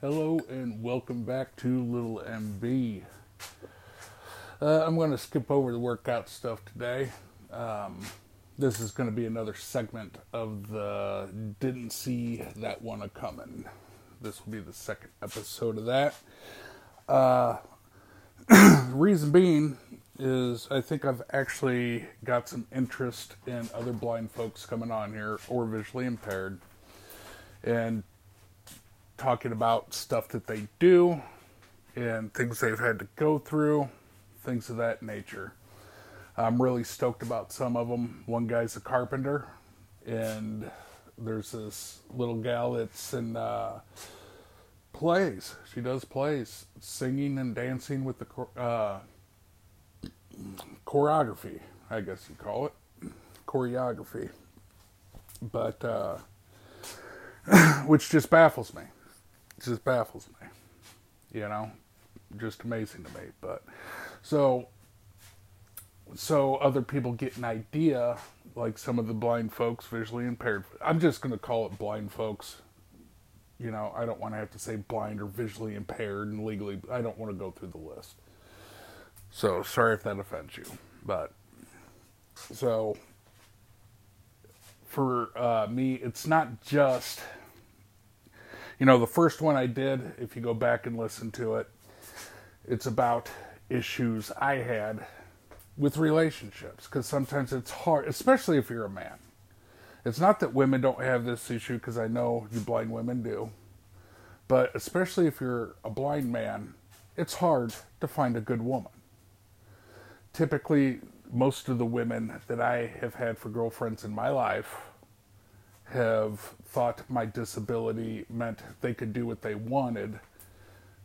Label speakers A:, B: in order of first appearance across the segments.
A: Hello and welcome back to Little MB. Uh, I'm going to skip over the workout stuff today. Um, this is going to be another segment of the Didn't See That One a Coming. This will be the second episode of that. Uh, reason being is I think I've actually got some interest in other blind folks coming on here or visually impaired and talking about stuff that they do and things they've had to go through, things of that nature. I'm really stoked about some of them. One guy's a carpenter, and there's this little gal that's in uh, plays. She does plays, singing and dancing with the uh, choreography, I guess you call it, choreography. But uh, which just baffles me. It just baffles me. You know, just amazing to me. But so so other people get an idea, like some of the blind folks, visually impaired. I'm just going to call it blind folks. You know, I don't want to have to say blind or visually impaired and legally. I don't want to go through the list. So sorry if that offends you, but so for uh, me, it's not just you know the first one I did. If you go back and listen to it, it's about issues I had with relationships because sometimes it's hard, especially if you're a man. It's not that women don't have this issue because I know you blind women do, but especially if you're a blind man, it's hard to find a good woman typically most of the women that I have had for girlfriends in my life have thought my disability meant they could do what they wanted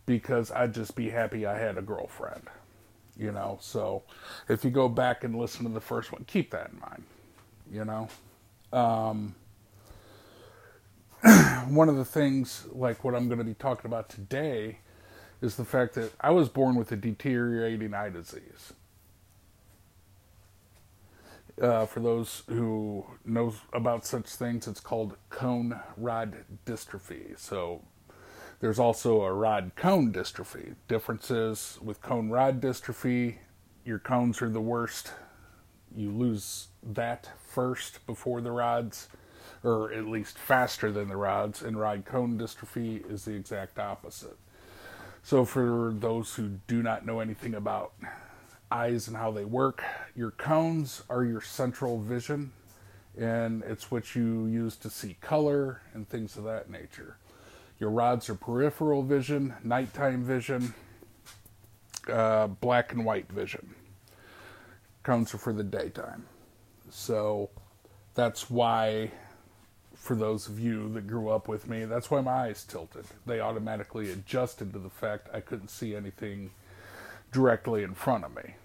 A: because I'd just be happy I had a girlfriend. You know, so if you go back and listen to the first one, keep that in mind. You know, um, one of the things, like what I'm going to be talking about today, is the fact that I was born with a deteriorating eye disease uh, for those who know about such things, it's called cone rod dystrophy. So there's also a rod cone dystrophy. Differences with cone rod dystrophy, your cones are the worst. You lose that first before the rods, or at least faster than the rods, and rod cone dystrophy is the exact opposite. So, for those who do not know anything about eyes and how they work. Your cones are your central vision, and it's what you use to see color and things of that nature. Your rods are peripheral vision, nighttime vision, uh, black and white vision. Cones are for the daytime. So that's why, for those of you that grew up with me, that's why my eyes tilted. They automatically adjusted to the fact I couldn't see anything directly in front of me.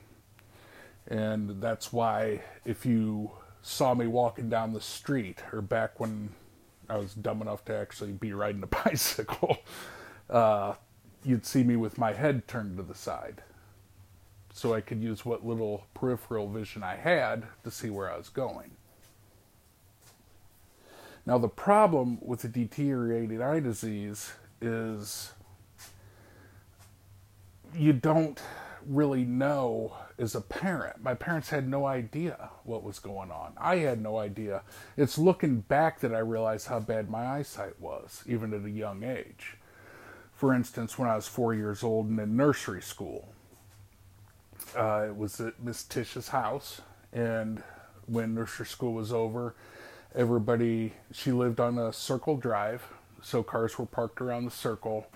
A: And that's why if you saw me walking down the street or back when I was dumb enough to actually be riding a bicycle, uh, you'd see me with my head turned to the side. So I could use what little peripheral vision I had to see where I was going. Now, the problem with the deteriorating eye disease is you don't really know as a parent. My parents had no idea what was going on. I had no idea. It's looking back that I realized how bad my eyesight was, even at a young age. For instance, when I was four years old and in nursery school, uh, it was at Miss Tish's house, and when nursery school was over, everybody, she lived on a circle drive, so cars were parked around the circle,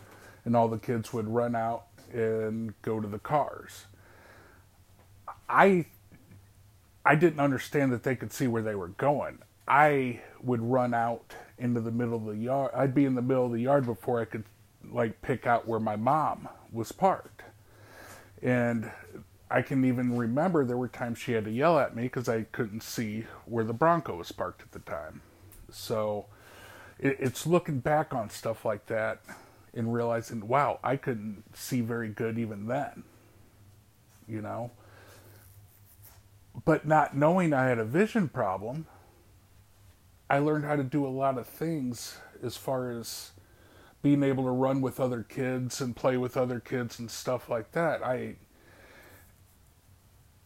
A: and all the kids would run out and go to the cars. I I didn't understand that they could see where they were going. I would run out into the middle of the yard. I'd be in the middle of the yard before I could like pick out where my mom was parked. And I can even remember there were times she had to yell at me because I couldn't see where the Bronco was parked at the time. So it's looking back on stuff like that and realizing, wow, I couldn't see very good even then. You know? But not knowing I had a vision problem, I learned how to do a lot of things as far as being able to run with other kids and play with other kids and stuff like that. I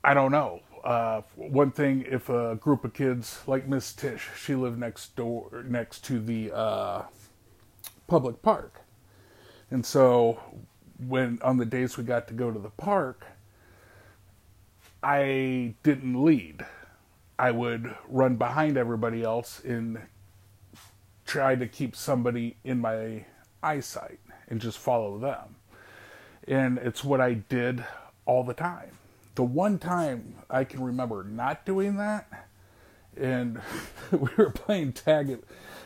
A: I don't know. Uh, one thing, if a group of kids like Miss Tish, she lived next door, next to the uh, public park, and so when on the days we got to go to the park, I didn't lead. I would run behind everybody else and try to keep somebody in my eyesight and just follow them. And it's what I did all the time. The one time I can remember not doing that, and we were playing tag.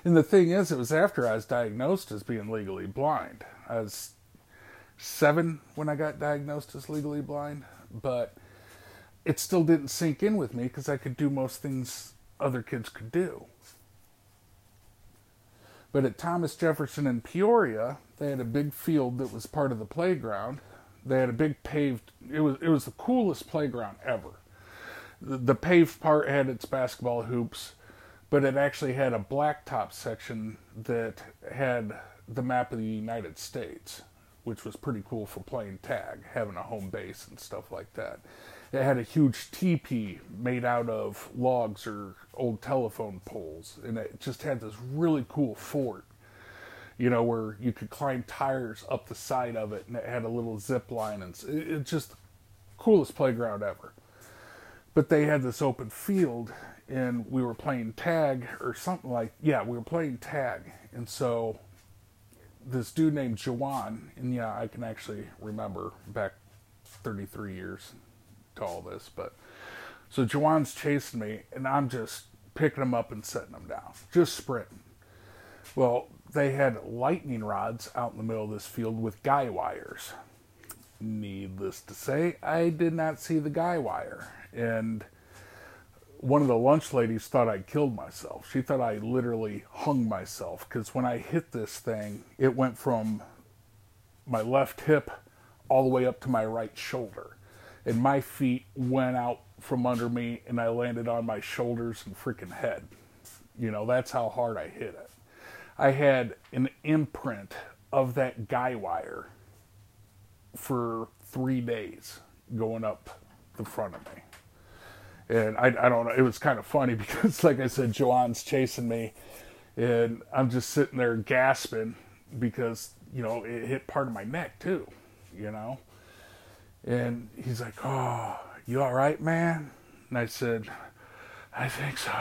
A: And the thing is, it was after I was diagnosed as being legally blind. I was seven when I got diagnosed as legally blind, but it still didn't sink in with me because I could do most things other kids could do. But at Thomas Jefferson in Peoria, they had a big field that was part of the playground. They had a big paved. It was it was the coolest playground ever. The, the paved part had its basketball hoops, but it actually had a blacktop section that had the map of the United States, which was pretty cool for playing tag, having a home base and stuff like that. It had a huge teepee made out of logs or old telephone poles, and it just had this really cool fort. You know, where you could climb tires up the side of it, and it had a little zip line, and it's it, just coolest playground ever. But they had this open field, and we were playing tag or something like yeah, we were playing tag, and so this dude named Jawan, and yeah, I can actually remember back 33 years to all this, but so Jawan's chasing me, and I'm just picking him up and setting him down, just sprinting. Well, they had lightning rods out in the middle of this field with guy wires. Needless to say, I did not see the guy wire, and one of the lunch ladies thought I killed myself. She thought I literally hung myself because when I hit this thing, it went from my left hip all the way up to my right shoulder and my feet went out from under me and I landed on my shoulders and freaking head. You know, that's how hard I hit it. I had an imprint of that guy wire for three days going up the front of me. And I, I don't know, it was kind of funny because, like I said, Jawan's chasing me and I'm just sitting there gasping because, you know, it hit part of my neck too, you know. And he's like, Oh, you all right, man? And I said, I think so.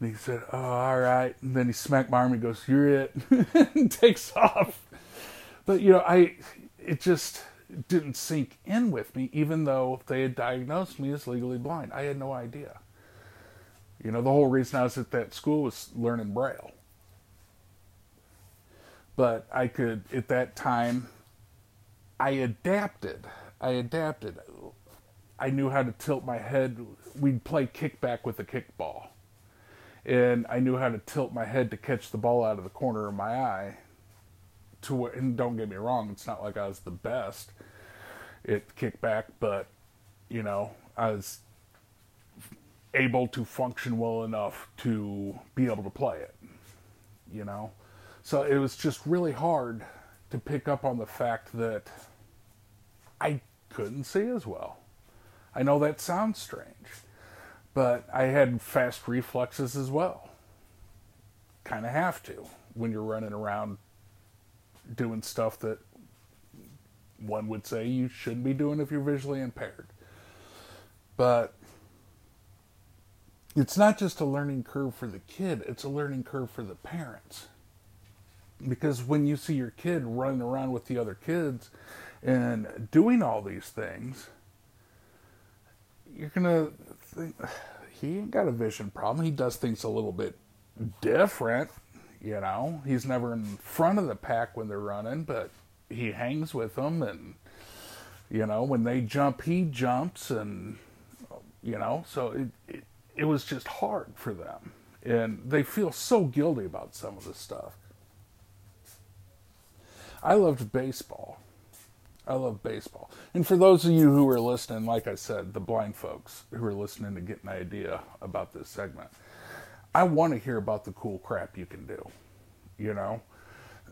A: And he said, Oh, all right. And then he smacked my arm and goes, You're it. and takes off. But, you know, I, it just didn't sink in with me, even though they had diagnosed me as legally blind. I had no idea. You know, the whole reason I was at that school was learning Braille. But I could, at that time, I adapted. I adapted. I knew how to tilt my head. We'd play kickback with a kickball. And I knew how to tilt my head to catch the ball out of the corner of my eye. To and don't get me wrong, it's not like I was the best at kickback, but you know, I was able to function well enough to be able to play it. You know? So it was just really hard to pick up on the fact that I couldn't see as well. I know that sounds strange, but I had fast reflexes as well. Kind of have to when you're running around doing stuff that one would say you shouldn't be doing if you're visually impaired. But it's not just a learning curve for the kid, it's a learning curve for the parents. Because when you see your kid running around with the other kids and doing all these things, you're gonna think he ain't got a vision problem. He does things a little bit different, you know. He's never in front of the pack when they're running, but he hangs with them, and you know when they jump, he jumps, and you know. So it, it it was just hard for them, and they feel so guilty about some of this stuff. I loved baseball. I love baseball. And for those of you who are listening, like I said, the blind folks who are listening to get an idea about this segment, I want to hear about the cool crap you can do. You know,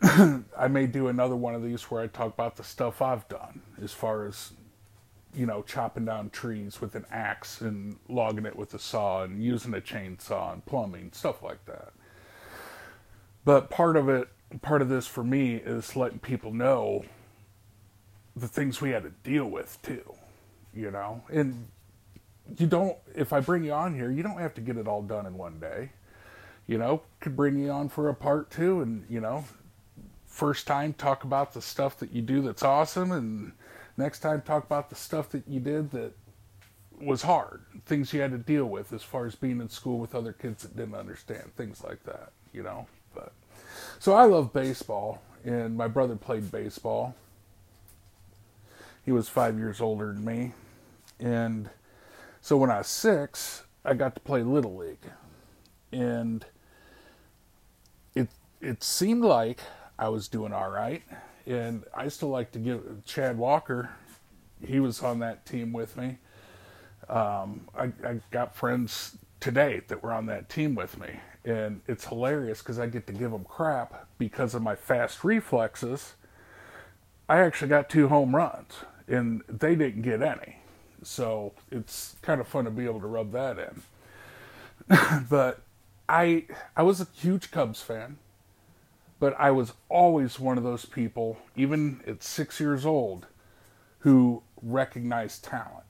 A: I may do another one of these where I talk about the stuff I've done as far as you know, chopping down trees with an axe and logging it with a saw and using a chainsaw and plumbing, stuff like that. But part of it, part of this for me is letting people know the things we had to deal with too, you know? And you don't, if I bring you on here, you don't have to get it all done in one day. You know, could bring you on for a part two and, you know, first time talk about the stuff that you do that's awesome and next time talk about the stuff that you did that was hard things you had to deal with as far as being in school with other kids that didn't understand things like that you know but so i love baseball and my brother played baseball he was five years older than me and so when i was six i got to play little league and it it seemed like I was doing all right. And I still like to give Chad Walker, he was on that team with me. Um, I, I got friends today that were on that team with me. And it's hilarious because I get to give them crap because of my fast reflexes. I actually got two home runs, and they didn't get any. So it's kind of fun to be able to rub that in. but I I was a huge Cubs fan. But I was always one of those people, even at six years old, who recognized talent.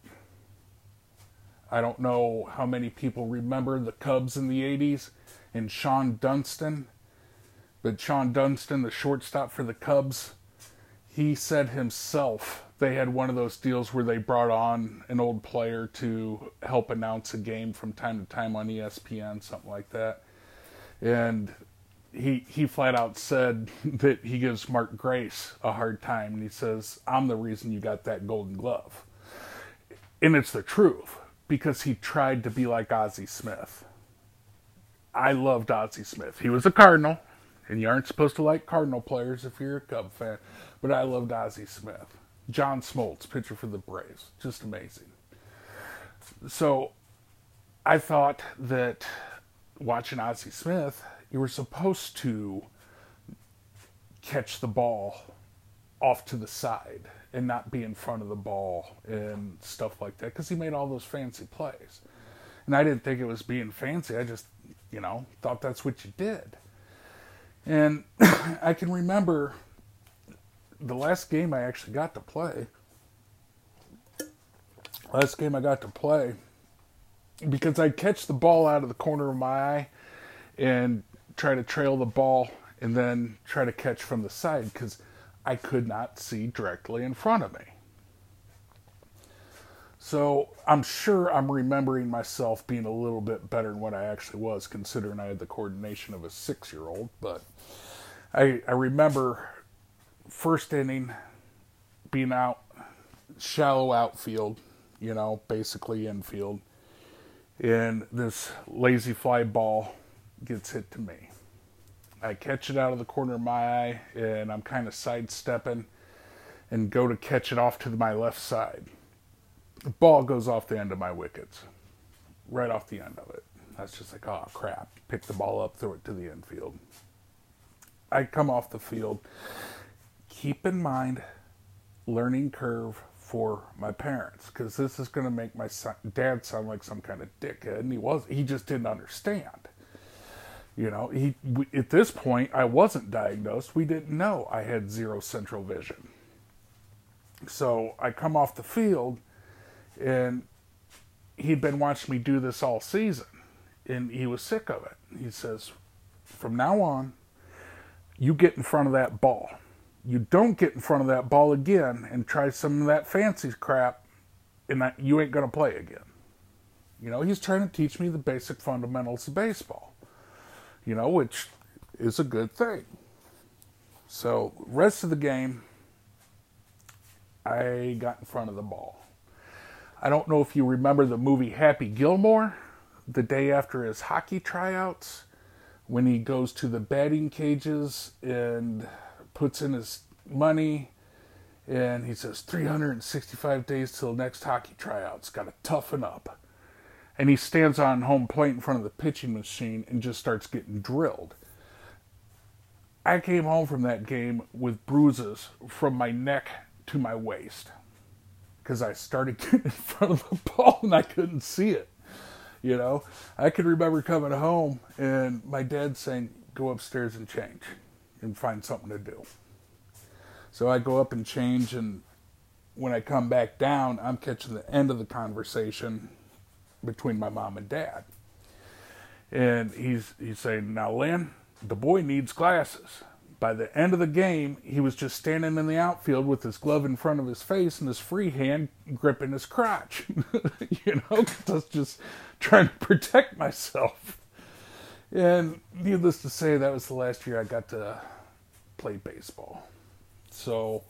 A: I don't know how many people remember the Cubs in the 80s and Shawon Dunston, but Shawon Dunston, the shortstop for the Cubs, he said himself they had one of those deals where they brought on an old player to help announce a game from time to time on ESPN, something like that. And he he flat out said that he gives Mark Grace a hard time, and he says, "I'm the reason you got that Golden Glove," and it's the truth because he tried to be like Ozzie Smith. I loved Ozzie Smith. He was a Cardinal, and you aren't supposed to like Cardinal players if you're a Cub fan, but I loved Ozzie Smith. John Smoltz, pitcher for the Braves, just amazing. So, I thought that watching Ozzie Smith you were supposed to catch the ball off to the side and not be in front of the ball and stuff like that because he made all those fancy plays. And I didn't think it was being fancy. I just, you know, thought that's what you did. And I can remember the last game I actually got to play. Last game I got to play because I'd catch the ball out of the corner of my eye and try to trail the ball and then try to catch from the side because I could not see directly in front of me. So I'm sure I'm remembering myself being a little bit better than what I actually was, considering I had the coordination of a six year old. But I, I remember first inning being out, shallow outfield, you know, basically infield, and this lazy fly ball gets hit to me. I catch it out of the corner of my eye and I'm kind of sidestepping and go to catch it off to my left side. The ball goes off the end of my wickets, right off the end of it. That's just like, oh crap. Pick the ball up, throw it to the infield. I come off the field. Keep in mind, learning curve for my parents because this is going to make my son, dad sound like some kind of dickhead, and he was. He just didn't understand. You know, he at this point I wasn't diagnosed. We didn't know I had zero central vision. So I come off the field, and he'd been watching me do this all season, and he was sick of it. He says, "From now on, you get in front of that ball. You don't get in front of that ball again and try some of that fancy crap, and that you ain't gonna play again." You know, he's trying to teach me the basic fundamentals of baseball you know, which is a good thing. So, rest of the game, I got in front of the ball. I don't know if you remember the movie Happy Gilmore, the day after his hockey tryouts, when he goes to the batting cages and puts in his money and he says 365 days till next hockey tryouts, got to toughen up and he stands on home plate in front of the pitching machine and just starts getting drilled. I came home from that game with bruises from my neck to my waist because I started getting in front of the ball and I couldn't see it. You know, I can remember coming home and my dad saying, "Go upstairs and change, and find something to do." So I go up and change, and when I come back down, I'm catching the end of the conversation between my mom and dad. And he's he's saying, "Now, Lynn, the boy needs glasses." By the end of the game, he was just standing in the outfield with his glove in front of his face and his free hand gripping his crotch. you know, was just trying to protect myself. And needless to say, that was the last year I got to play baseball. So,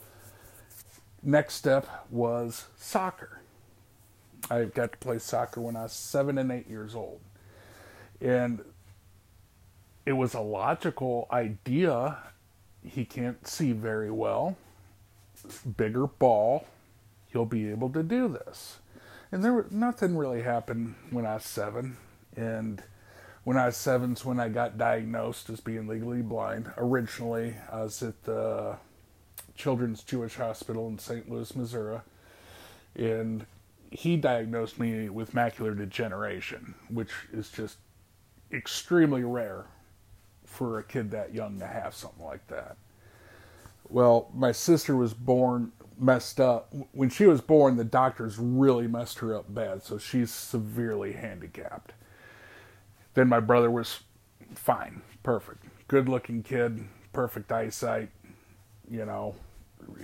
A: next step was soccer. I got to play soccer when I was seven and eight years old. And it was a logical idea. He can't see very well. Bigger ball, he'll be able to do this. And there nothing really happened when I was seven. And when I was seven's when I got diagnosed as being legally blind. Originally, I was at the Children's Jewish Hospital in St. Louis, Missouri, and he diagnosed me with macular degeneration, which is just extremely rare for a kid that young to have something like that. Well, my sister was born messed up. When she was born, the doctors really messed her up bad, so she's severely handicapped. Then my brother was fine, perfect, good looking kid, perfect eyesight, you know,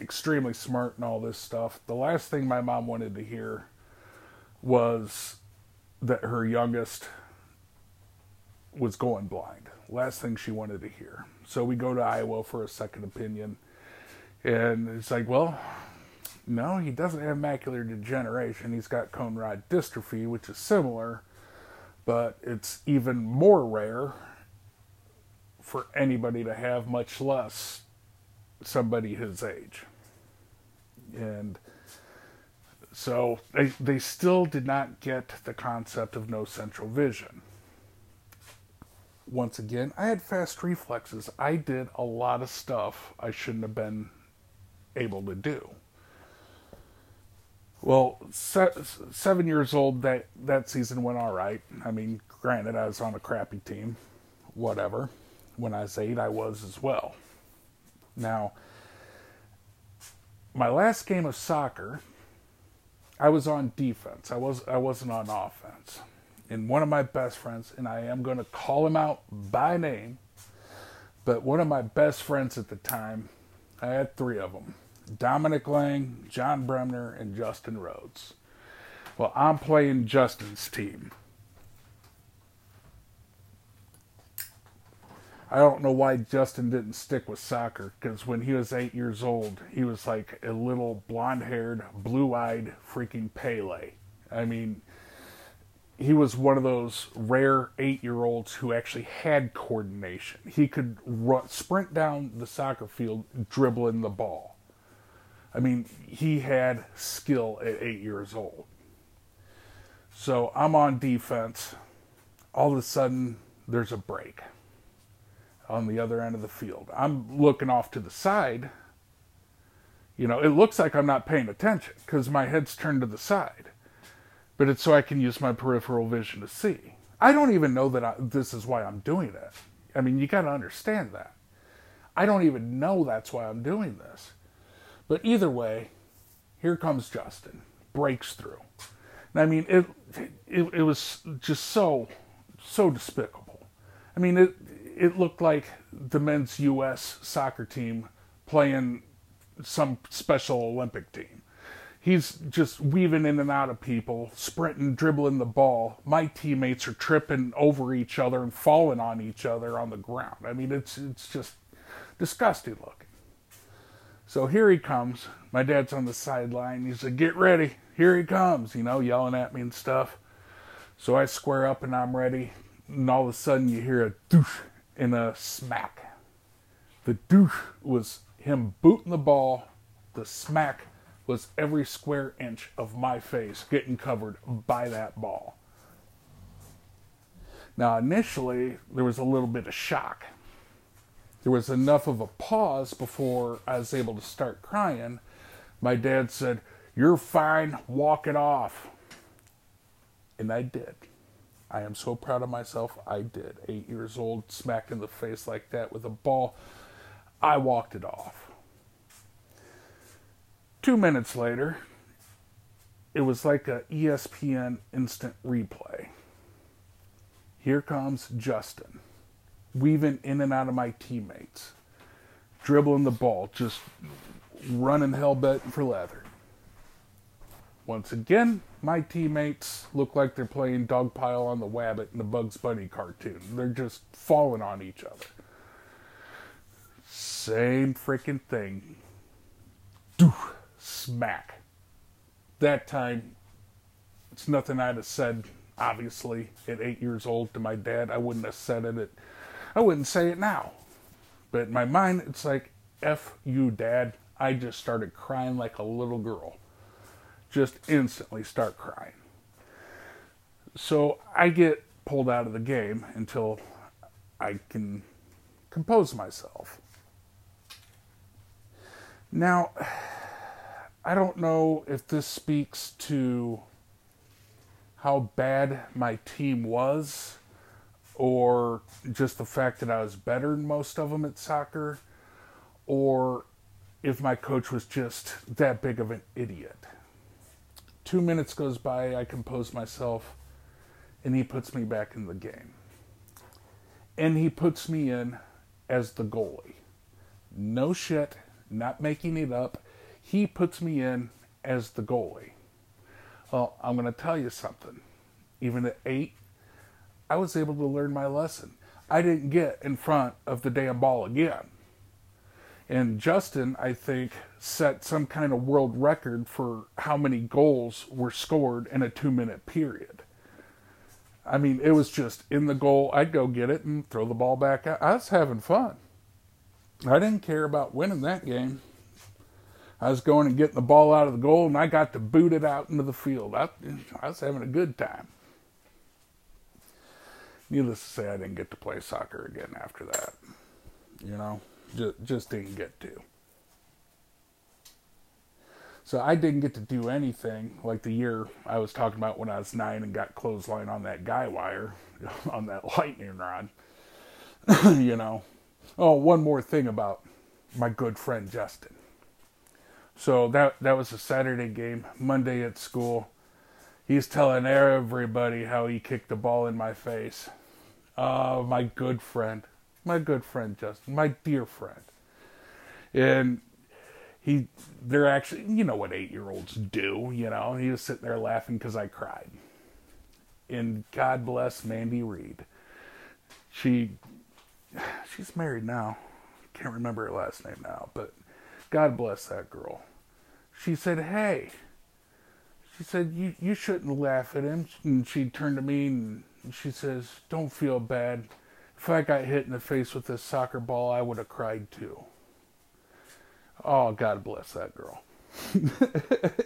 A: extremely smart and all this stuff. The last thing my mom wanted to hear was that her youngest was going blind. Last thing she wanted to hear. So we go to Iowa for a second opinion. And it's like, well, no, he doesn't have macular degeneration. He's got cone rod dystrophy, which is similar, but it's even more rare for anybody to have, much less somebody his age. And so they, they still did not get the concept of no central vision. Once again, I had fast reflexes. I did a lot of stuff I shouldn't have been able to do. Well, se- seven years old, that, that season went all right. I mean, granted, I was on a crappy team, whatever. When I was eight, I was as well. Now, my last game of soccer, I was on defense. I was I wasn't on offense. And one of my best friends, and I am going to call him out by name, but one of my best friends at the time, I had three of them: Dominic Lang, John Bremner, and Justin Rhodes. Well, I'm playing Justin's team. I don't know why Justin didn't stick with soccer because when he was eight years old, he was like a little blonde haired, blue eyed freaking Pele. I mean, he was one of those rare eight year olds who actually had coordination. He could run, sprint down the soccer field dribbling the ball. I mean, he had skill at eight years old. So I'm on defense. All of a sudden, there's a break on the other end of the field. I'm looking off to the side. You know, it looks like I'm not paying attention because my head's turned to the side, but it's so I can use my peripheral vision to see. I don't even know that I, this is why I'm doing it. I mean, you got to understand that. I don't even know that's why I'm doing this. But either way, here comes Justin, breaks through. And I mean, it, it, it was just so, so despicable. I mean, it, it looked like the men's U.S. soccer team playing some special Olympic team. He's just weaving in and out of people, sprinting, dribbling the ball. My teammates are tripping over each other and falling on each other on the ground. I mean, it's it's just disgusting looking. So here he comes. My dad's on the sideline. He's like, "Get ready! Here he comes!" You know, yelling at me and stuff. So I square up and I'm ready. And all of a sudden, you hear a douche and a smack. The douche was him booting the ball. The smack was every square inch of my face getting covered by that ball. Now, initially, there was a little bit of shock. There was enough of a pause before I was able to start crying. My dad said, You're fine, walk it off. And I did. I am so proud of myself. I did. Eight years old, smacked in the face like that with a ball. I walked it off. Two minutes later, it was like a ESPN instant replay. Here comes Justin, weaving in and out of my teammates, dribbling the ball, just running hell bent for leather. Once again, my teammates look like they're playing dogpile on the Wabbit in the Bugs Bunny cartoon. They're just falling on each other. Same freaking thing. Doof, smack. That time, it's nothing I'd have said, obviously, at eight years old to my dad. I wouldn't have said it. At, I wouldn't say it now. But in my mind, it's like, F you, dad. I just started crying like a little girl just instantly start crying. So I get pulled out of the game until I can compose myself. Now, I don't know if this speaks to how bad my team was or just the fact that I was better than most of them at soccer or if my coach was just that big of an idiot. Two minutes goes by, I compose myself, and he puts me back in the game. And he puts me in as the goalie. No shit, not making it up. He puts me in as the goalie. Well, I'm going to tell you something. Even at eight, I was able to learn my lesson. I didn't get in front of the damn ball again. And Justin, I think, set some kind of world record for how many goals were scored in a two minute period. I mean, it was just in the goal. I'd go get it and throw the ball back out. I was having fun. I didn't care about winning that game. I was going and getting the ball out of the goal, and I got to boot it out into the field. I, I was having a good time. Needless to say, I didn't get to play soccer again after that. You know? just, just didn't get to. So I didn't get to do anything like the year I was talking about when I was nine and got clothesline on that guy wire, on that lightning rod. you know. Oh, one more thing about my good friend Justin. So that that was a Saturday game, Monday at school. He's telling everybody how he kicked the ball in my face. Oh, my good friend my good friend Justin, my dear friend. And he, they're actually, you know what eight year olds do, you know. He was sitting there laughing because I cried. And God bless Mandy Reed. She, she's married now. Can't remember her last name now, but God bless that girl. She said, Hey, she said, you, you shouldn't laugh at him. And she turned to me and she says, Don't feel bad if I got hit in the face with this soccer ball, I would have cried too. Oh, God bless that girl.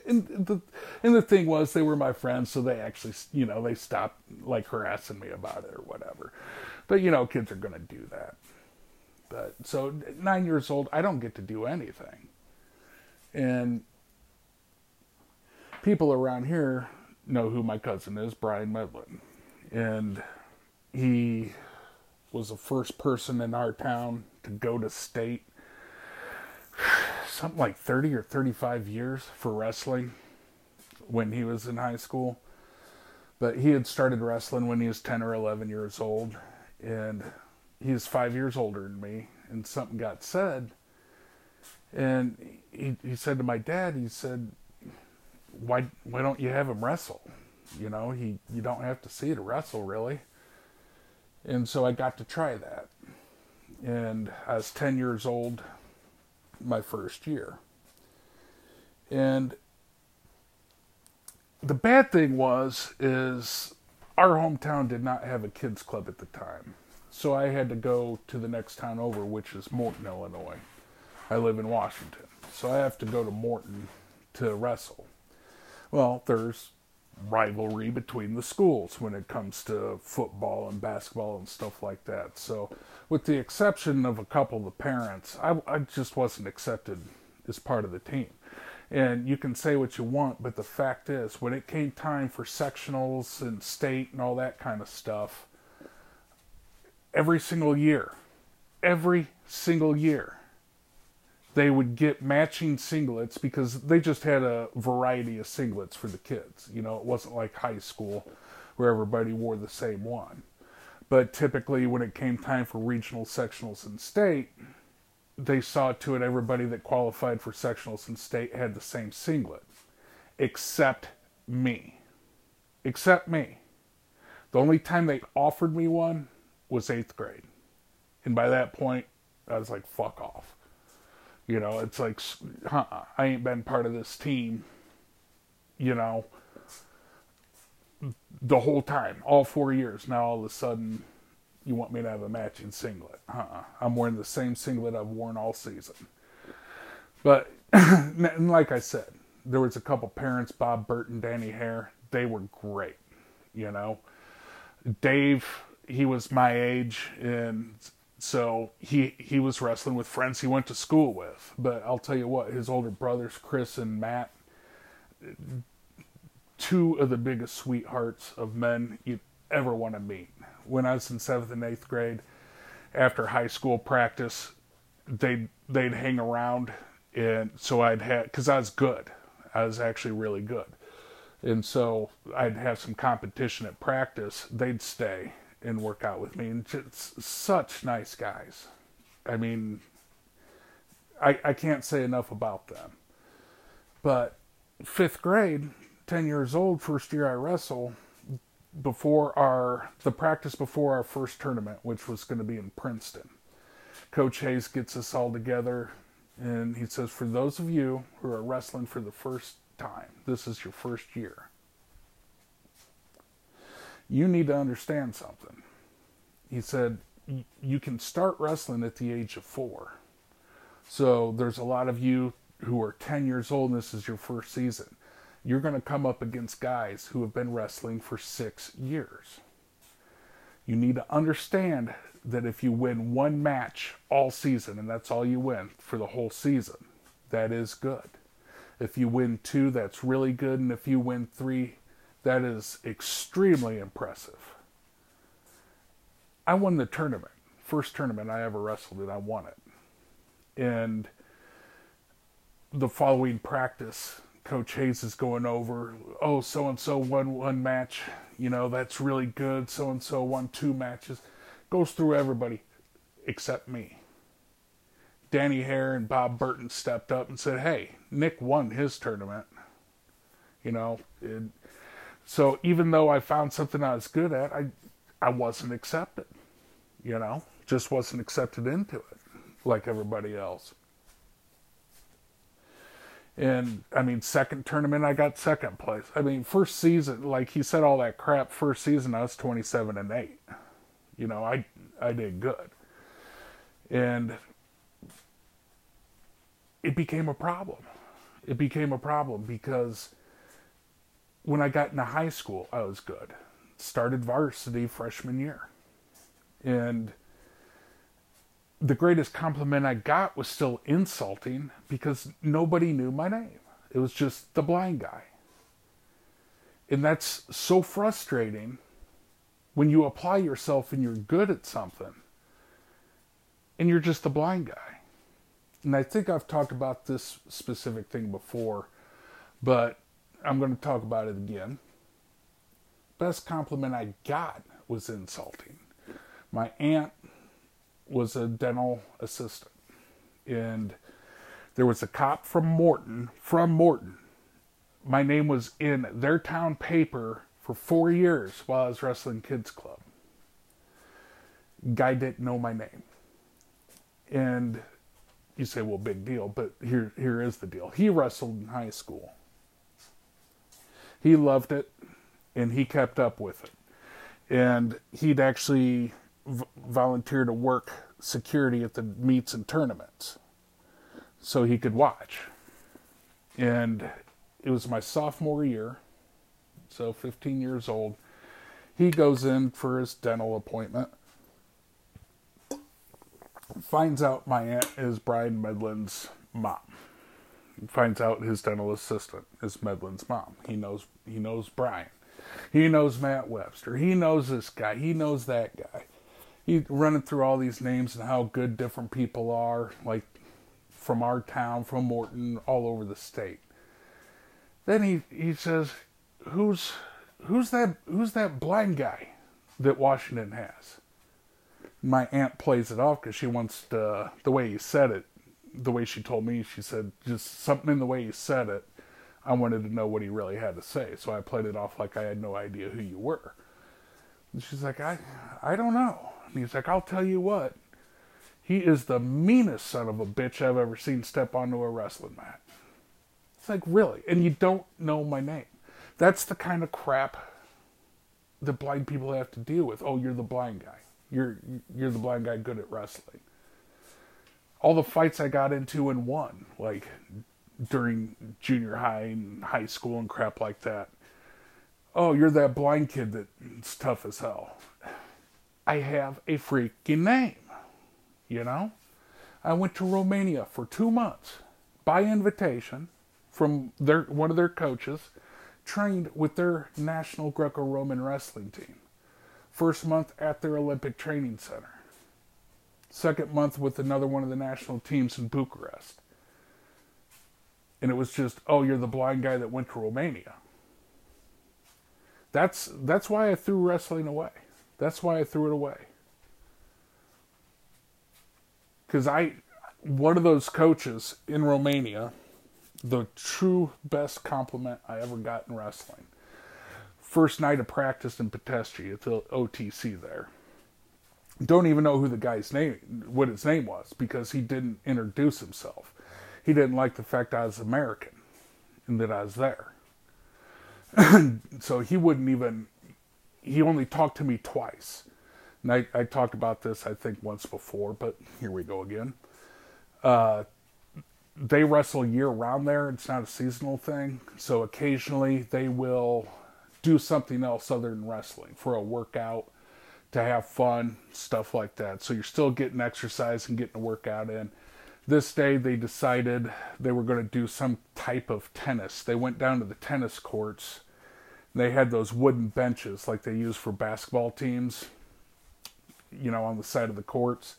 A: and the and the thing was, they were my friends, so they actually, you know, they stopped like harassing me about it or whatever. But you know, kids are gonna do that. But so nine years old, I don't get to do anything, and people around here know who my cousin is, Brian Medlin, and he was the first person in our town to go to state. Something like 30 or 35 years for wrestling when he was in high school. But he had started wrestling when he was 10 or 11 years old. And he's five years older than me. And something got said. And he, he said to my dad, he said, why, why don't you have him wrestle? You know, he, you don't have to see to wrestle, really. And so I got to try that. And I was 10 years old my first year. And the bad thing was is our hometown did not have a kids club at the time. So I had to go to the next town over, which is Morton, Illinois. I live in Washington. So I have to go to Morton to wrestle. Well, there's rivalry between the schools when it comes to football and basketball and stuff like that. So, with the exception of a couple of the parents, I, I just wasn't accepted as part of the team. And you can say what you want, but the fact is, when it came time for sectionals and state and all that kind of stuff, every single year, every single year, they would get matching singlets because they just had a variety of singlets for the kids. You know, it wasn't like high school where everybody wore the same one. But typically, when it came time for regional sectionals and state, they saw to it everybody that qualified for sectionals and state had the same singlet, except me. Except me. The only time they offered me one was eighth grade. And by that point, I was like, fuck off. You know, it's like, huh, I ain't been part of this team, you know, the whole time, all four years. Now all of a sudden, you want me to have a matching singlet. Uh-uh. I'm wearing the same singlet I've worn all season. But, like I said, there was a couple parents, Bob Burton, Danny Hare. They were great, you know. Dave, he was my age, and so he he was wrestling with friends he went to school with. But I'll tell you what, his older brothers, Chris and Matt, two of the biggest sweethearts of men you'd ever want to meet. When I was in seventh and eighth grade, after high school practice, they'd they'd hang around, and so I'd had because I was good, I was actually really good, and so I'd have some competition at practice. They'd stay and work out with me, and just such nice guys. I mean, I I can't say enough about them. But fifth grade, ten years old, first year I wrestle, before our the practice before our first tournament, which was going to be in Princeton. Coach Hayes gets us all together, and he says, "For those of you who are wrestling for the first time, this is your first year you need to understand something. He said, you can start wrestling at the age of four. So there's a lot of you who are 10 years old and this is your first season. You're going to come up against guys who have been wrestling for six years. You need to understand that if you win one match all season, and that's all you win for the whole season, that is good. If you win two, that's really good. And if you win three, that is extremely impressive. I won the tournament, first tournament I ever wrestled in, I won it. And the following practice, Coach Hayes is going over, oh, so and so won one match, you know, that's really good. So and so won two matches. Goes through everybody except me. Danny Hare and Bob Burton stepped up and said, hey, Nick won his tournament. You know, it, so even though I found something I was good at, I I wasn't accepted. You know, just wasn't accepted into it like everybody else. And I mean, second tournament, I got second place. I mean, first season, like he said all that crap. First season, I was twenty seven and eight. You know, I I did good, and it became a problem. It became a problem because when I got into high school, I was good. Started varsity freshman year. And the greatest compliment I got was still insulting because nobody knew my name. It was just the blind guy. And that's so frustrating when you apply yourself and you're good at something and you're just the blind guy. And I think I've talked about this specific thing before, but I'm going to talk about it again. Best compliment I got was insulting. My aunt was a dental assistant, and there was a cop from Morton, from Morton. My name was in their town paper for four years while I was wrestling kids club. Guy didn't know my name. And you say, well, big deal, but here here is the deal. He wrestled in high school he loved it and he kept up with it. And he'd actually v- volunteer to work security at the meets and tournaments so he could watch. And it was my sophomore year, so 15 years old. He goes in for his dental appointment. Finds out my aunt is Brian Medlin's mom. Finds out his dental assistant is Medlin's mom. He knows he knows Brian. He knows Matt Webster. He knows this guy. He knows that guy. He running through all these names and how good different people are, like from our town, from Morton, all over the state. Then he, he says, Who's who's that who's that blind guy that Washington has? My aunt plays it off because she wants to, the way he said it, the way she told me, she said just something in the way he said it. I wanted to know what he really had to say, so I played it off like I had no idea who you were. And she's like, I, I don't know. And he's like, I'll tell you what. He is the meanest son of a bitch I've ever seen step onto a wrestling mat. It's like, really? And you don't know my name. That's the kind of crap that blind people have to deal with. Oh, you're the blind guy. You're you're the blind guy good at wrestling. All the fights I got into and won, like during junior high and high school and crap like that. Oh, you're that blind kid that's tough as hell. I have a freaking name, you know? I went to Romania for two months by invitation from their one of their coaches, trained with their national Greco-Roman wrestling team. First month at their Olympic Training Center. Second month with another one of the national teams in Bucharest. And it was just, oh, you're the blind guy that went to Romania. That's that's why I threw wrestling away. That's why I threw it away. Cuz I one of those coaches in Romania the true best compliment I ever got in wrestling. First night of practice in Pitești at the OTC there. Don't even know who the guy's name, what his name was, because he didn't introduce himself. He didn't like the fact I was American and that I was there. so he wouldn't even, he only talked to me twice. And I, I talked about this, I think, once before, but here we go again. Uh, they wrestle year round there. It's not a seasonal thing. So occasionally they will do something else other than wrestling for a workout to have fun, stuff like that. So you're still getting exercise and getting a workout in. This day they decided they were going to do some type of tennis. They went down to the tennis courts. They had those wooden benches like they use for basketball teams, you know, on the side of the courts.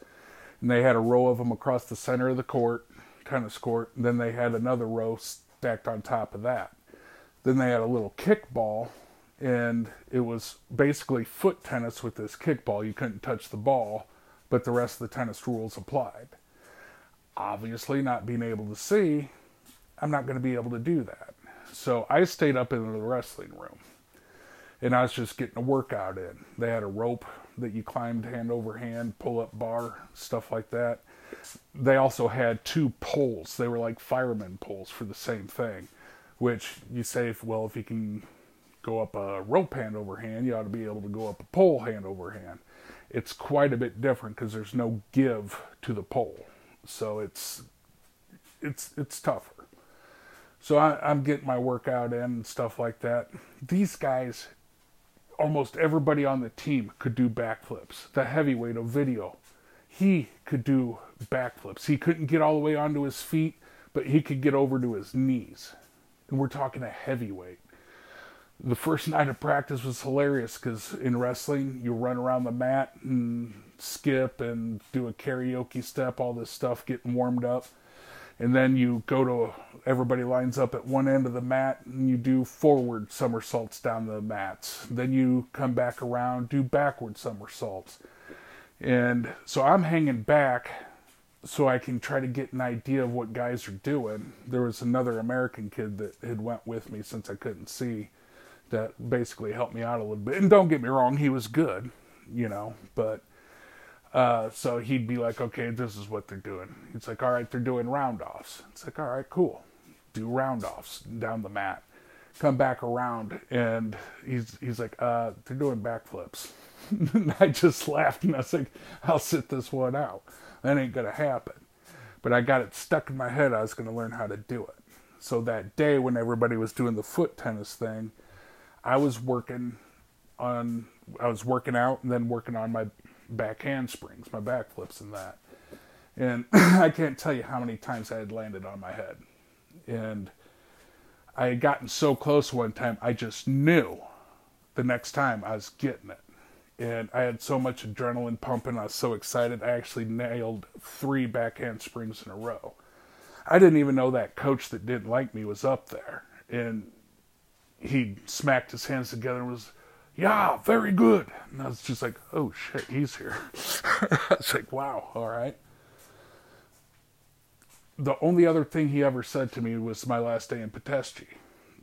A: And they had a row of them across the center of the court tennis court. And then they had another row stacked on top of that. Then they had a little kickball, and it was basically foot tennis with this kickball. You couldn't touch the ball, but the rest of the tennis rules applied. Obviously, not being able to see, I'm not going to be able to do that. So I stayed up in the wrestling room and I was just getting a workout in. They had a rope that you climbed hand over hand, pull up bar, stuff like that they also had two poles. They were like fireman poles for the same thing, which you say, well, if you can go up a rope hand over hand, you ought to be able to go up a pole hand over hand. It's quite a bit different because there's no give to the pole, so it's it's it's tougher. So I, I'm getting my workout in and stuff like that. These guys, almost everybody on the team could do backflips. The heavyweight of video, he could do backflips. He couldn't get all the way onto his feet, but he could get over to his knees. And we're talking a heavyweight. The first night of practice was hilarious because in wrestling, you run around the mat and skip and do a karaoke step, all this stuff, getting warmed up. And then you go to, everybody lines up at one end of the mat and you do forward somersaults down the mats. Then you come back around, do backward somersaults. And so I'm hanging back so I can try to get an idea of what guys are doing. There was another American kid that had went with me since I couldn't see that basically helped me out a little bit. And don't get me wrong, he was good, you know, but uh, so he'd be like, okay, this is what they're doing. It's like, all right, they're doing round offs. It's like, all right, cool. Do round offs down the mat. Come back around, and he's he's like, uh, they're doing backflips. and I just laughed and I was like, I'll sit this one out. That ain't gonna happen. But I got it stuck in my head I was gonna learn how to do it. So that day when everybody was doing the foot tennis thing, I was working on I was working out and then working on my back handsprings, my back flips and that. And I can't tell you how many times I had landed on my head. And I had gotten so close one time, I just knew the next time I was getting it. And I had so much adrenaline pumping, I was so excited, I actually nailed three back handsprings in a row. I didn't even know that coach that didn't like me was up there. And he smacked his hands together and was, yeah, very good. And I was just like, oh shit, he's here. I was like, wow, all right. The only other thing he ever said to me was my last day in Pitești,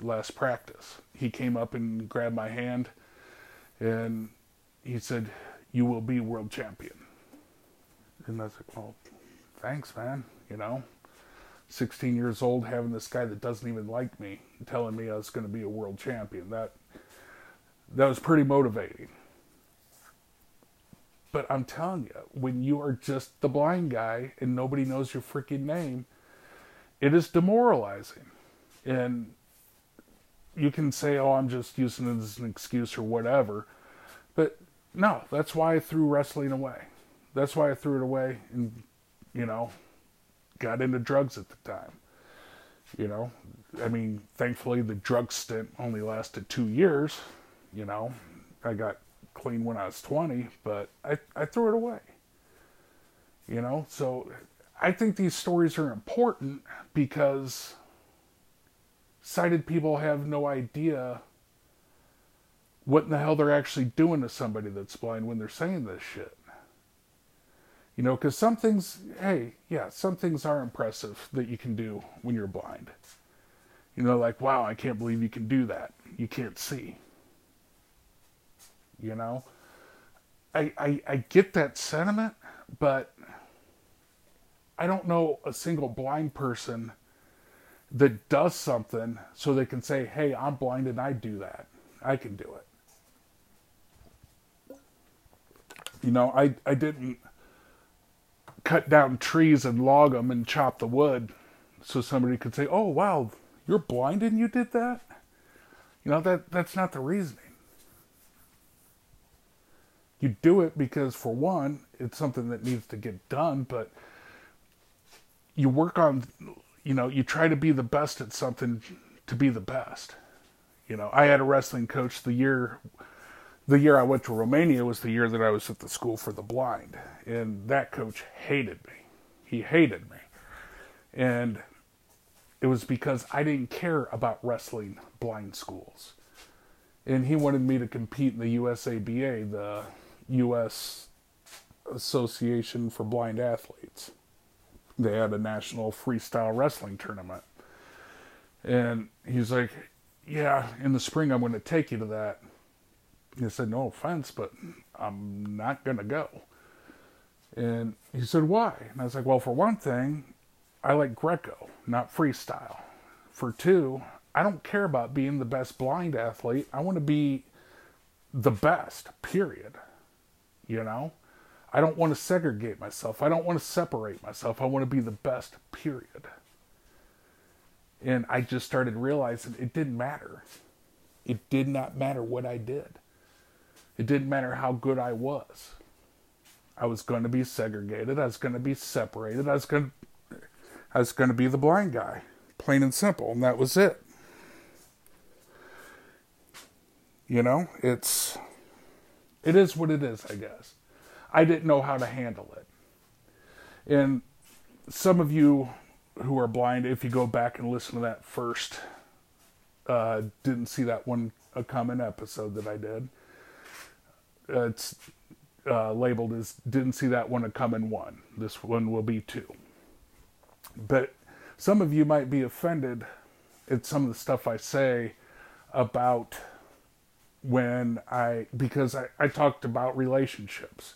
A: last practice. He came up and grabbed my hand and he said, You will be world champion. And I was like, Well, thanks, man. You know, 16 years old, having this guy that doesn't even like me telling me I was going to be a world champion. That that was pretty motivating. But I'm telling you, when you are just the blind guy and nobody knows your freaking name, it is demoralizing. And you can say, oh, I'm just using it as an excuse or whatever. But no, that's why I threw wrestling away. That's why I threw it away and, you know, got into drugs at the time. You know, I mean, thankfully the drug stint only lasted two years. You know, I got clean when I was 20, but I, I threw it away. You know, so I think these stories are important because sighted people have no idea what in the hell they're actually doing to somebody that's blind when they're saying this shit. You know, because some things, hey, yeah, some things are impressive that you can do when you're blind. You know, like, wow, I can't believe you can do that. You can't see. You know, I, I, I get that sentiment, but I don't know a single blind person that does something so they can say, hey, I'm blind and I do that. I can do it. You know, I, I didn't cut down trees and log them and chop the wood so somebody could say, "Oh, wow, you're blind and you did that." You know that that's not the reasoning. You do it because, for one, it's something that needs to get done, but you work on, you know, you try to be the best at something to be the best. You know, I had a wrestling coach the year the year I went to Romania was the year that I was at the school for the blind, and that coach hated me. He hated me, and it was because I didn't care about wrestling blind schools, and he wanted me to compete in the USABA, the U.S. Association for Blind Athletes. They had a national freestyle wrestling tournament, and he's like, "Yeah, in the spring I'm going to take you to that." He said, No offense, but I'm not going to go. And he said, Why? And I was like, Well, for one thing, I like Greco, not freestyle. For two, I don't care about being the best blind athlete. I want to be the best, period. You know? I don't want to segregate myself. I don't want to separate myself. I want to be the best, period. And I just started realizing it didn't matter. It did not matter what I did. It didn't matter how good I was. I was going to be segregated. I was going to be separated. I was going to, I was going to be the blind guy, plain and simple, and that was it. You know, it's it is what it is, I guess. I didn't know how to handle it. And some of you who are blind, if you go back and listen to that first, uh, didn't see that one a common episode that I did uh, it's uh, labeled as didn't see that one to come in one. This one will be two. But some of you might be offended at some of the stuff I say about when I, because I, I talked about relationships.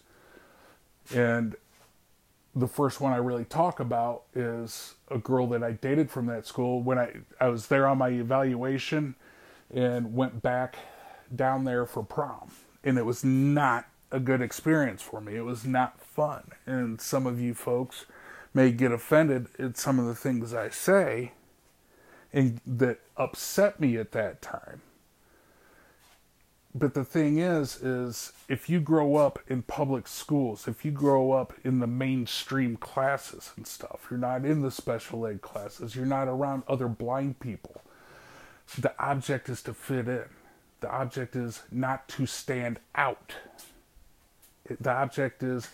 A: And the first one I really talk about is a girl that I dated from that school when I, I was there on my evaluation and went back down there for prom and it was not a good experience for me. It was not fun. And some of you folks may get offended at some of the things I say and that upset me at that time. but the thing is is if you grow up in public schools if you grow up in the mainstream classes and stuff you're not in the special ed classes you're not around other blind people the object is to fit in the object is not to stand out the object is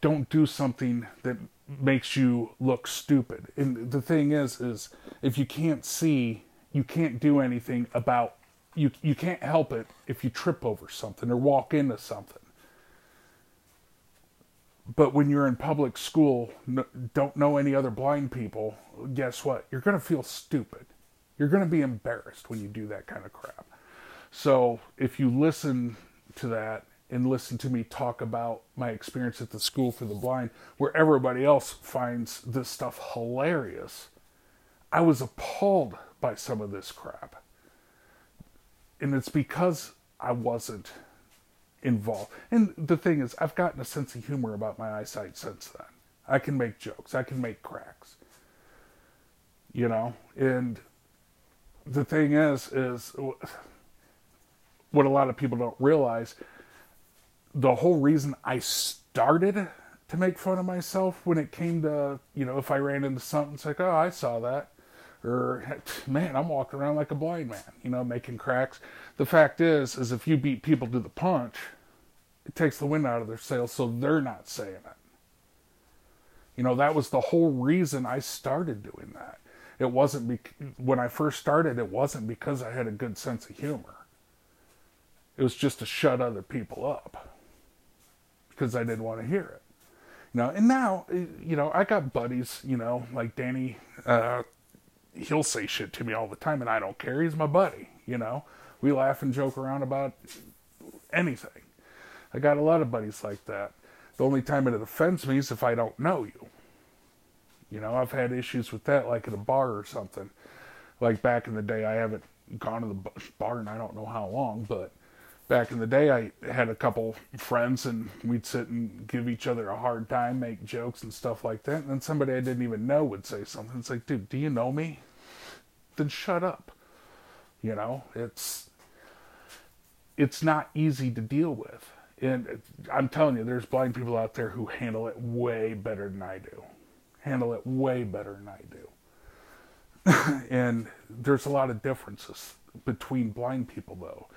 A: don't do something that makes you look stupid and the thing is is if you can't see you can't do anything about you you can't help it if you trip over something or walk into something. But when you're in public school, don't know any other blind people, guess what? You're going to feel stupid. You're going to be embarrassed when you do that kind of crap. So if you listen to that and listen to me talk about my experience at the school for the blind, where everybody else finds this stuff hilarious, I was appalled by some of this crap and it's because I wasn't involved. And the thing is, I've gotten a sense of humor about my eyesight since then. I can make jokes, I can make cracks. You know, and the thing is, is what a lot of people don't realize. The whole reason I started to make fun of myself when it came to, you know, if I ran into something, it's like, oh, I saw that or man, I'm walking around like a blind man, you know, making cracks. The fact is, is if you beat people to the punch, it takes the wind out of their sails, so they're not saying it. You know, that was the whole reason I started doing that. It wasn't be- when I first started. It wasn't because I had a good sense of humor. It was just to shut other people up because I didn't want to hear it. You know, and now, you know, I got buddies, you know, like Danny uh, he'll say shit to me all the time, and I don't care. He's my buddy, you know. We laugh and joke around about anything. I got a lot of buddies like that. The only time it offends me is if I don't know you. You know, I've had issues with that, like at a bar or something. Like back in the day, I haven't gone to the bar in I don't know how long, but back in the day, I had a couple friends and we'd sit and give each other a hard time, make jokes and stuff like that. And then somebody I didn't even know would say something. It's like, dude, do you know me? Then shut up. You know, it's it's not easy to deal with. And I'm telling you, there's blind people out there who handle it way better than I do. Handle it way better than I do. and there's a lot of differences between blind people, though.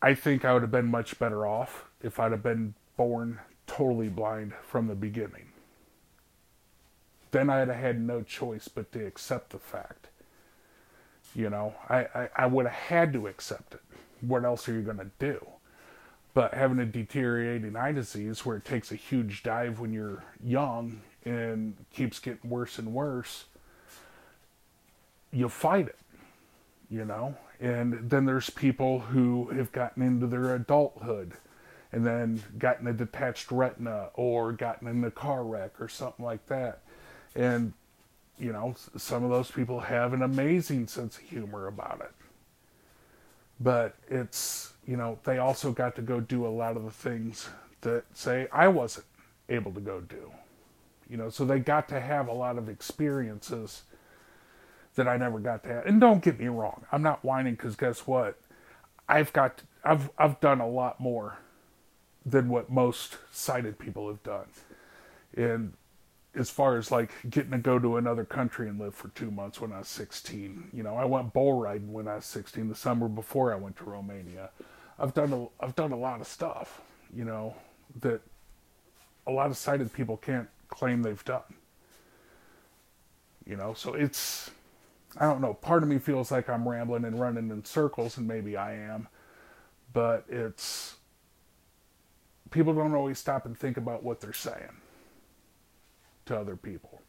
A: I think I would have been much better off if I'd have been born totally blind from the beginning. Then I'd have had no choice but to accept the fact. You know, I, I, I would have had to accept it. What else are you going to do? But having a deteriorating eye disease where it takes a huge dive when you're young and keeps getting worse and worse, you fight it, you know? And then there's people who have gotten into their adulthood and then gotten a detached retina or gotten in a car wreck or something like that. And, you know, some of those people have an amazing sense of humor about it. But it's, you know, they also got to go do a lot of the things that, say, I wasn't able to go do. You know, so they got to have a lot of experiences that I never got to have. And don't get me wrong, I'm not whining because guess what? I've got I've I've done a lot more than what most sighted people have done. And as far as like getting to go to another country and live for two months when I was 16, you know, I went bull riding when I was 16, the summer before I went to Romania. I've done a, I've done a lot of stuff, you know, that a lot of sighted people can't claim they've done. You know, so it's I don't know. Part of me feels like I'm rambling and running in circles, and maybe I am. But it's. People don't always stop and think about what they're saying to other people.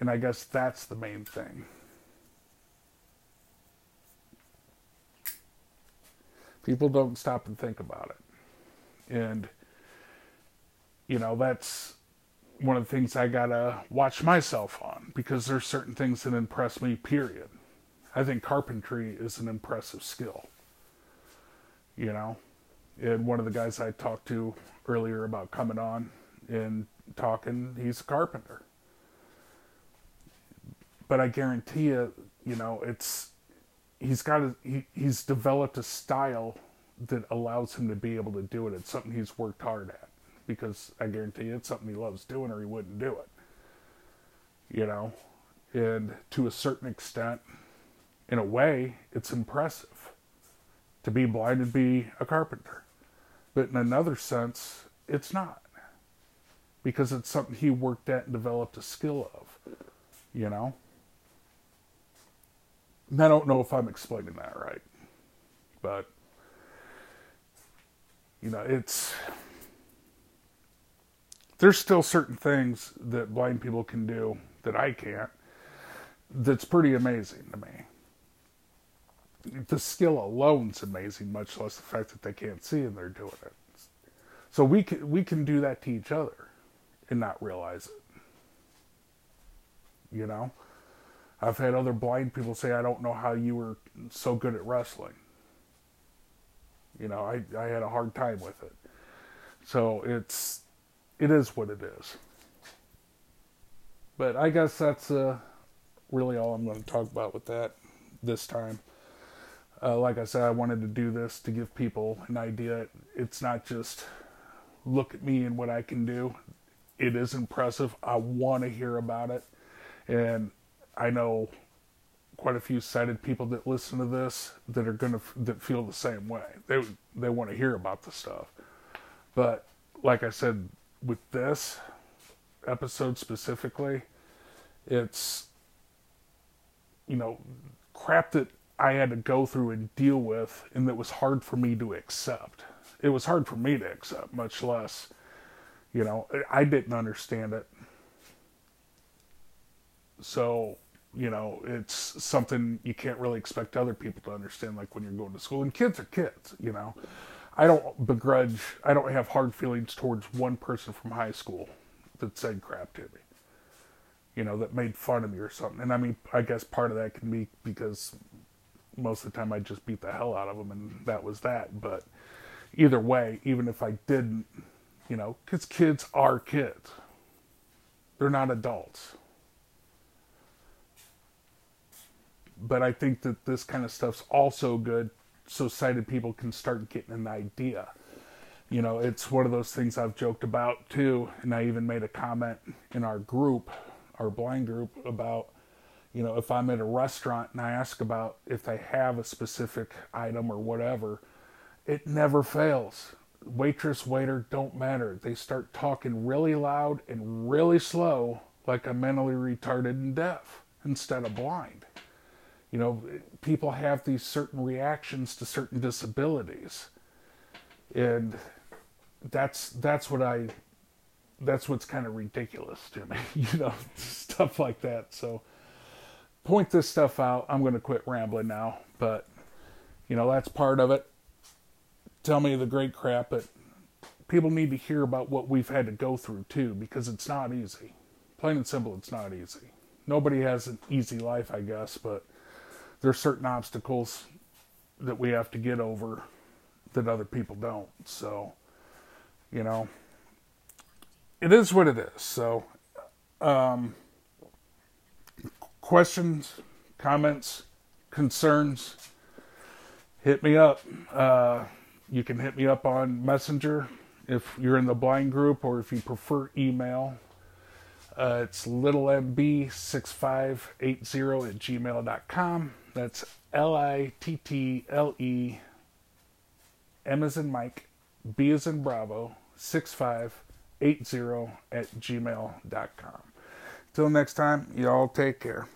A: And I guess that's the main thing. People don't stop and think about it. And, you know, that's one of the things I gotta watch myself on because there's certain things that impress me, period. I think carpentry is an impressive skill. You know? And one of the guys I talked to earlier about coming on and talking, he's a carpenter. But I guarantee you, you know, it's he's got a, he, he's developed a style that allows him to be able to do it. It's something he's worked hard at because I guarantee you it's something he loves doing or he wouldn't do it. You know, and to a certain extent, in a way, it's impressive to be blind and be a carpenter. But in another sense, it's not because it's something he worked at and developed a skill of, you know? And I don't know if I'm explaining that right, but, you know, it's. There's still certain things that blind people can do that I can't that's pretty amazing to me. The skill alone's amazing, much less the fact that they can't see and they're doing it. So we can we can do that to each other and not realize it. You know? I've had other blind people say, I don't know how you were so good at wrestling. You know, I, I had a hard time with it. So it's it is what it is. But I guess that's uh, really all I'm going to talk about with that this time. Uh, like I said, I wanted to do this to give people an idea. It's not just look at me and what I can do. It is impressive. I want to hear about it. And I know quite a few sighted people that listen to this that are going to that feel the same way. They they want to hear about the stuff. But like I said with this episode specifically, it's you know crap that I had to go through and deal with and that was hard for me to accept it was hard for me to accept, much less, you know, I didn't understand it. So, you know, it's something you can't really expect other people to understand, like when you're going to school. And kids are kids, you know. I don't begrudge, I don't have hard feelings towards one person from high school that said crap to me, you know, that made fun of me or something. And I mean, I guess part of that can be because most of the time I just beat the hell out of them and that was that. But, either way, even if I didn't, you know, because kids are kids. They're not adults. But I think that this kind of stuff's also good so sighted people can start getting an idea. You know, it's one of those things I've joked about too, and I even made a comment in our group, our blind group, about, you know, if I'm at a restaurant and I ask about if they have a specific item or whatever, it never fails. Waitress, waiter don't matter. They start talking really loud and really slow, like I'm mentally retarded and deaf instead of blind. You know, people have these certain reactions to certain disabilities. And that's that's what I that's what's kind of ridiculous to me, you know, stuff like that. So point this stuff out. I'm going to quit rambling now, but you know, that's part of it tell me the great crap, but people need to hear about what we've had to go through too, because it's not easy. Plain and simple, it's not easy. Nobody has an easy life, I guess, but there's certain obstacles that we have to get over that other people don't. So, you know, it is what it is. So, um, questions, comments, concerns, hit me up. Uh, you can hit me up on Messenger if you're in the blind group or if you prefer email. Uh, it's littlemb6580 at gmail.com. That's L I T T L E M as in Mike, B as in Bravo, 6580 at gmail.com. Till next time, y'all take care.